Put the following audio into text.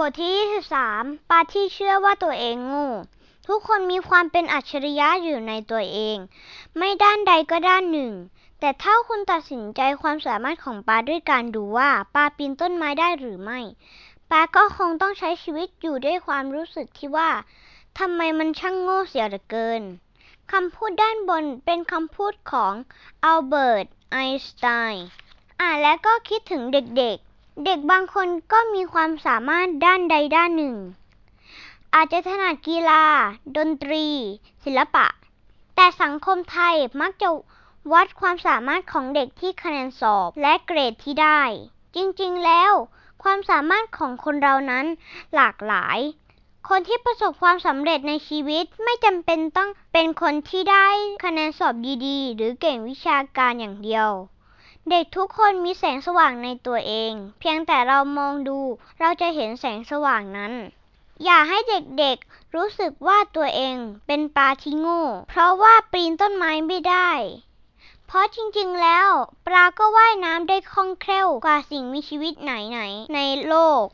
บทที่ 23 ปาที่เชื่อว่าตัวเองโง่ ทุกคนมีความเป็นอัจฉริยะอยู่ในตัวเอง ไม่ด้านใดก็ด้านหนึ่ง แต่ถ้าคุณตัดสินใจความสามารถของปลาด้วยการดูว่าปลาปีนต้นไม้ได้หรือไม่ปลาก็คงต้องใช้ชีวิตอยู่ด้วยความรู้สึกที่ว่าทำไมมันช่างโง่เสียเหลือเกิน คำพูดด้านบนเป็นคำพูดของอัลเบิร์ต ไอน์สไตน์ อ่านแล้วก็คิดถึงเด็กๆ เด็กบางคนก็มีความสามารถด้านใดด้านหนึ่ง อาจจะถนัดกีฬา ดนตรี ศิลปะ แต่สังคมไทยมักจะวัดความสามารถของเด็กที่คะแนนสอบและเกรดที่ได้ จริงๆ แล้ว ความสามารถของคนเรานั้นหลากหลาย คนที่ประสบความสำเร็จในชีวิตไม่จำเป็นต้องเป็นคนที่ได้คะแนนสอบดีๆ หรือเก่งวิชาการอย่างเดียว เด็กทุกคนมีแสงสว่างในตัวเอง เพียงแต่เรามองดูเราจะเห็นแสงสว่างนั้น อย่าให้เด็กๆรู้สึกว่าตัวเองเป็นปลาที่โง่ เพราะว่าปีนต้นไม้ไม่ได้ เพราะจริงๆแล้ว ปลาก็ว่ายน้ำได้คล่องแคล่วกว่าสิ่งมีชีวิตไหนๆในโลก